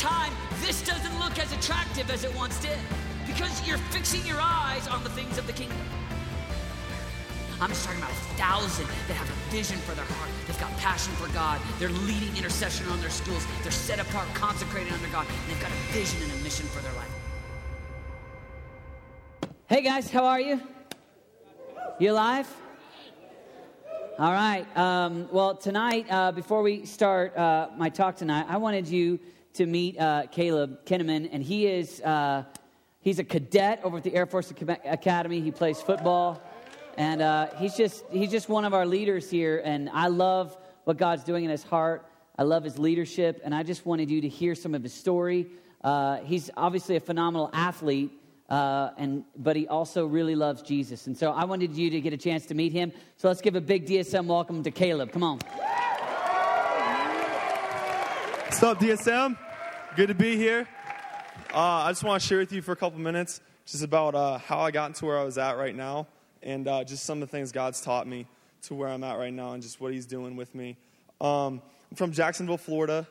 time, this doesn't look as attractive as it once did because you're fixing your eyes on the things of the kingdom. I'm just talking about a thousand that have a vision for their heart. They've got passion for God. They're leading intercession on their schools. They're set apart, consecrated under God. And they've got a vision and a mission for their life. Hey guys, how are you? You alive? All right. Um, well, tonight, uh, before we start uh, my talk tonight, I wanted you to meet uh, Caleb Kinnaman, and he is uh, he's a cadet over at the Air Force Academy. He plays football. And uh, he's, just, he's just one of our leaders here. And I love what God's doing in his heart. I love his leadership. And I just wanted you to hear some of his story. Uh, he's obviously a phenomenal athlete, uh, and, but he also really loves Jesus. And so I wanted you to get a chance to meet him. So let's give a big DSM welcome to Caleb. Come on. What's up, DSM? Good to be here. Uh, I just want to share with you for a couple minutes just about uh, how I got into where I was at right now and uh, just some of the things God's taught me to where I'm at right now and just what He's doing with me. Um, I'm from Jacksonville, Florida.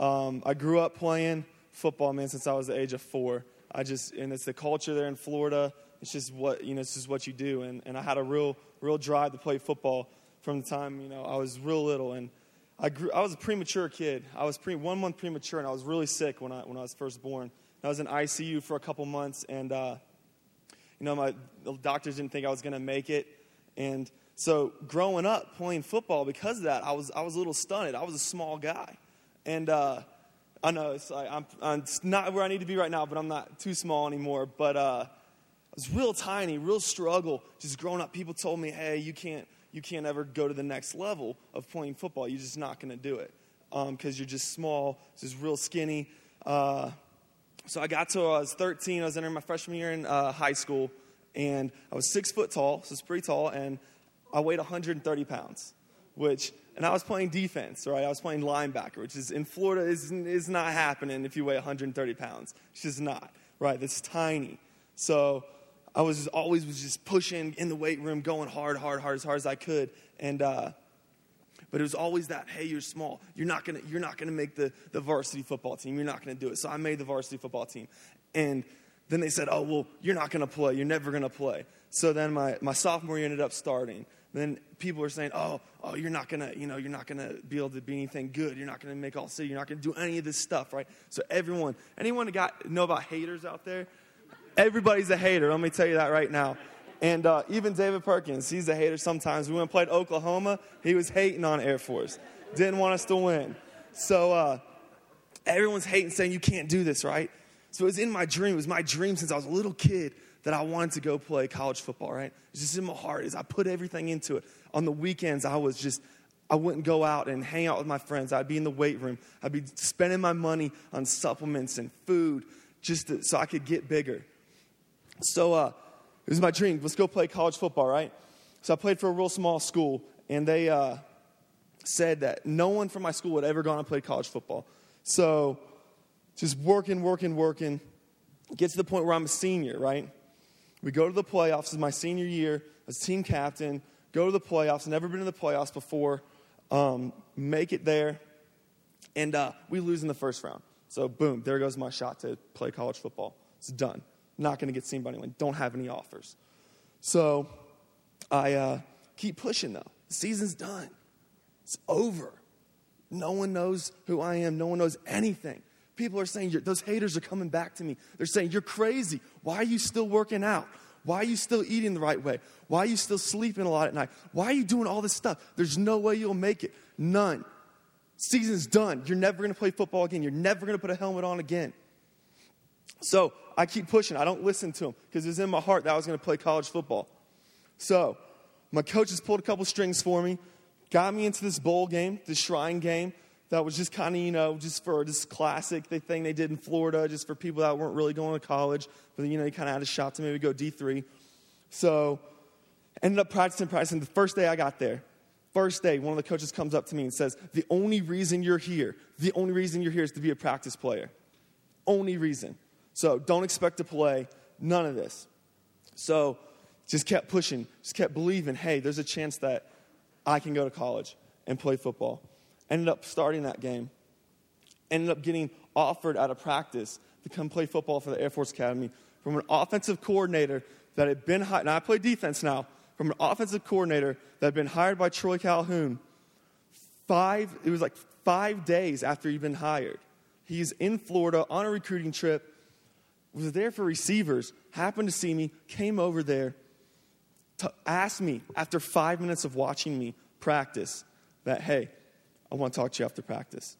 Um, I grew up playing football, man, since I was the age of four. I just, and it's the culture there in Florida. It's just what, you know, it's just what you do. And, and I had a real, real drive to play football from the time, you know, I was real little. And I grew, I was a premature kid. I was pre, one month premature, and I was really sick when I, when I was first born. I was in ICU for a couple months, and uh, you know, my doctors didn't think I was going to make it. And so growing up playing football, because of that, I was, I was a little stunted. I was a small guy. And uh, I know it's, like, I'm, I'm not where I need to be right now, but I'm not too small anymore. But uh, I was real tiny, real struggle. Just growing up, people told me, hey, you can't, you can't ever go to the next level of playing football. You're just not going to do it because um, you're just small, just real skinny. Uh, so I got to, I was 13, I was entering my freshman year in uh, high school, and I was six foot tall, so it's pretty tall, and I weighed 130 pounds, which, and I was playing defense, right? I was playing linebacker, which is in Florida is, is not happening if you weigh 130 pounds. It's just not, right? That's tiny. So I was always was just pushing in the weight room, going hard, hard, hard, as hard as I could, and uh, but it was always that, hey, you're small. You're not gonna, you're not gonna make the, the varsity football team. You're not gonna do it. So I made the varsity football team. And then they said, oh, well, you're not gonna play. You're never gonna play. So then my, my sophomore year ended up starting. Then people were saying, oh, oh, you're not gonna, you know, you're not gonna be able to be anything good. You're not gonna make all city. You're not gonna do any of this stuff, right? So everyone, anyone that got know about haters out there? Everybody's a hater. Let me tell you that right now. And uh, even David Perkins, he's a hater sometimes. We went and played Oklahoma, he was hating on Air Force, didn't want us to win. So uh, everyone's hating, saying, You can't do this, right? So it was in my dream. It was my dream since I was a little kid that I wanted to go play college football, right? It's just in my heart as I put everything into it. On the weekends, I was just, I wouldn't go out and hang out with my friends. I'd be in the weight room. I'd be spending my money on supplements and food just to, so I could get bigger. So, uh, it was my dream. Let's go play college football, right? So I played for a real small school, and they uh, said that no one from my school would ever go on and play college football. So just working, working, working. Get to the point where I'm a senior, right? We go to the playoffs. This is my senior year as team captain. Go to the playoffs. Never been in the playoffs before. Um, make it there. And uh, we lose in the first round. So, boom, there goes my shot to play college football. It's done not going to get seen by anyone. Don't have any offers. So I uh, keep pushing though. The season's done. It's over. No one knows who I am. No one knows anything. People are saying, those haters are coming back to me. They're saying, You're crazy. Why are you still working out? Why are you still eating the right way? Why are you still sleeping a lot at night? Why are you doing all this stuff? There's no way you'll make it. None. Season's done. You're never going to play football again. You're never going to put a helmet on again. So I keep pushing. I don't listen to him because it's in my heart that I was going to play college football. So my coaches pulled a couple strings for me, got me into this bowl game, this shrine game that was just kind of, you know, just for this classic thing they did in Florida, just for people that weren't really going to college. But, you know, you kind of had a shot to maybe go D3. So ended up practicing, practicing. The first day I got there, first day, one of the coaches comes up to me and says, The only reason you're here, the only reason you're here is to be a practice player. Only reason. So don't expect to play, none of this. So just kept pushing, just kept believing, hey, there's a chance that I can go to college and play football. Ended up starting that game. Ended up getting offered out of practice to come play football for the Air Force Academy from an offensive coordinator that had been hired. I play defense now. From an offensive coordinator that had been hired by Troy Calhoun. Five, it was like five days after he'd been hired. He's in Florida on a recruiting trip, was there for receivers, happened to see me, came over there, to ask me after five minutes of watching me practice that, hey, I want to talk to you after practice.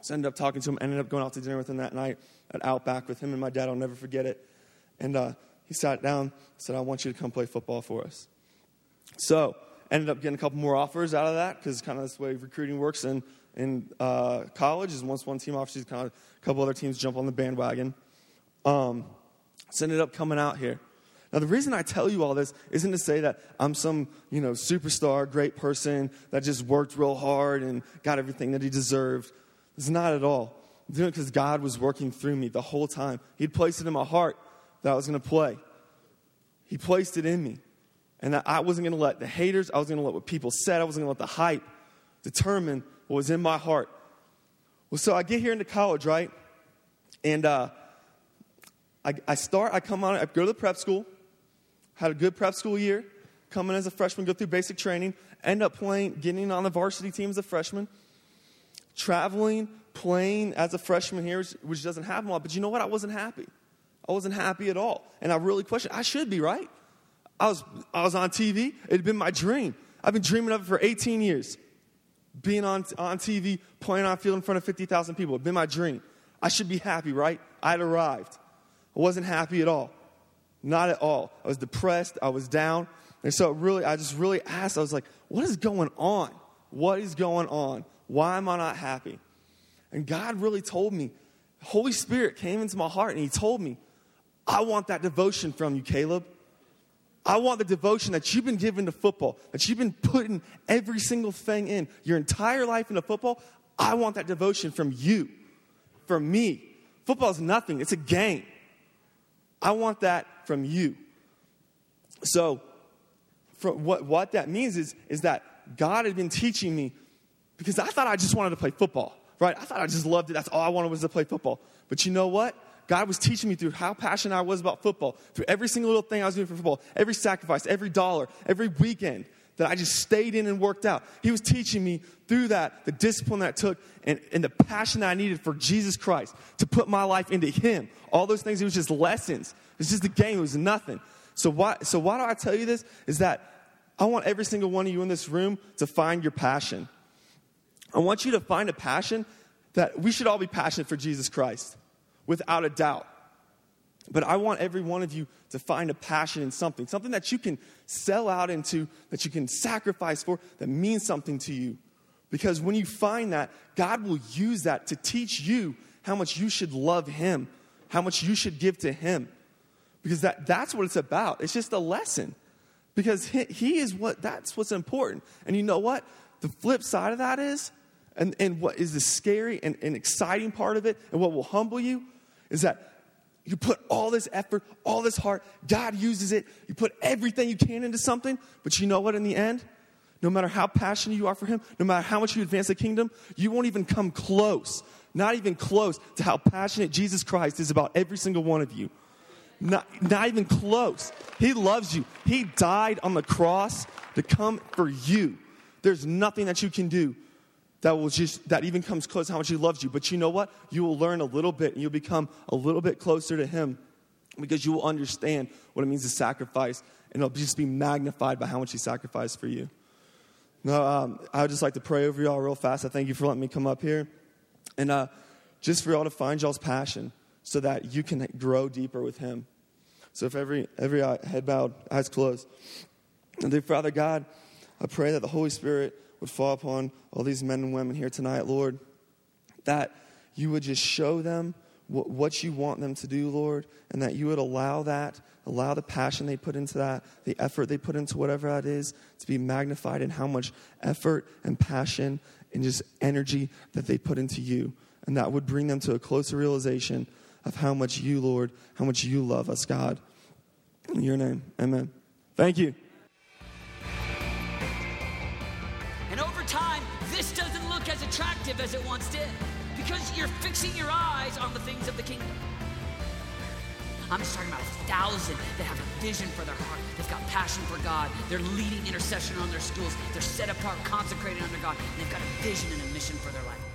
So I ended up talking to him, ended up going out to dinner with him that night at Outback with him and my dad. I'll never forget it. And uh, he sat down, said, I want you to come play football for us. So ended up getting a couple more offers out of that because kind of this way recruiting works in, in uh, college is once one team offers, kind of a couple other teams jump on the bandwagon. Um, so ended up coming out here. Now, the reason I tell you all this isn't to say that I'm some, you know, superstar, great person that just worked real hard and got everything that he deserved. It's not at all. I'm doing it because God was working through me the whole time. He'd placed it in my heart that I was going to play. He placed it in me. And that I wasn't going to let the haters, I wasn't going to let what people said, I wasn't going to let the hype determine what was in my heart. Well, so I get here into college, right? And uh, I, I start, I come on, I go to the prep school, had a good prep school year, come in as a freshman, go through basic training, end up playing, getting on the varsity team as a freshman, traveling, playing as a freshman here, which, which doesn't happen a lot. But you know what? I wasn't happy. I wasn't happy at all. And I really questioned, I should be, right? I was, I was on TV. It had been my dream. I've been dreaming of it for 18 years. Being on, on TV, playing on field in front of 50,000 people. It had been my dream. I should be happy, right? I'd arrived. I wasn't happy at all. Not at all. I was depressed. I was down. And so, really, I just really asked, I was like, what is going on? What is going on? Why am I not happy? And God really told me, Holy Spirit came into my heart and He told me, I want that devotion from you, Caleb. I want the devotion that you've been given to football, that you've been putting every single thing in your entire life into football. I want that devotion from you, from me. Football is nothing, it's a game. I want that from you. So, what, what that means is, is that God had been teaching me because I thought I just wanted to play football, right? I thought I just loved it. That's all I wanted was to play football. But you know what? God was teaching me through how passionate I was about football, through every single little thing I was doing for football, every sacrifice, every dollar, every weekend that I just stayed in and worked out. He was teaching me through that the discipline that took and, and the passion that I needed for Jesus Christ to put my life into Him. All those things, it was just lessons. It's just a game, it was nothing. So why, so why do I tell you this? Is that I want every single one of you in this room to find your passion. I want you to find a passion that we should all be passionate for Jesus Christ without a doubt. But I want every one of you to find a passion in something, something that you can sell out into, that you can sacrifice for, that means something to you. Because when you find that, God will use that to teach you how much you should love Him, how much you should give to Him. Because that, that's what it's about. It's just a lesson. Because he, he is what, that's what's important. And you know what? The flip side of that is, and, and what is the scary and, and exciting part of it, and what will humble you, is that you put all this effort, all this heart, God uses it, you put everything you can into something, but you know what, in the end, no matter how passionate you are for Him, no matter how much you advance the kingdom, you won't even come close, not even close to how passionate Jesus Christ is about every single one of you. Not, not even close. He loves you. He died on the cross to come for you. There's nothing that you can do that will just that even comes close how much he loves you. But you know what? You will learn a little bit and you'll become a little bit closer to him because you will understand what it means to sacrifice and it'll just be magnified by how much he sacrificed for you. Now, um, I would just like to pray over y'all real fast. I thank you for letting me come up here. And uh, just for y'all to find y'all's passion so that you can grow deeper with him. So if every, every head bowed, eyes closed. And then, Father God, I pray that the Holy Spirit would fall upon all these men and women here tonight, Lord, that you would just show them what, what you want them to do, Lord, and that you would allow that, allow the passion they put into that, the effort they put into whatever that is, to be magnified in how much effort and passion and just energy that they put into you. And that would bring them to a closer realization of how much you, Lord, how much you love us, God. In your name, amen. Thank you. As it once did. because you're fixing your eyes on the things of the kingdom. I'm just talking about a thousand that have a vision for their heart. They've got passion for God. They're leading intercession on their schools. They're set apart, consecrated under God. And they've got a vision and a mission for their life.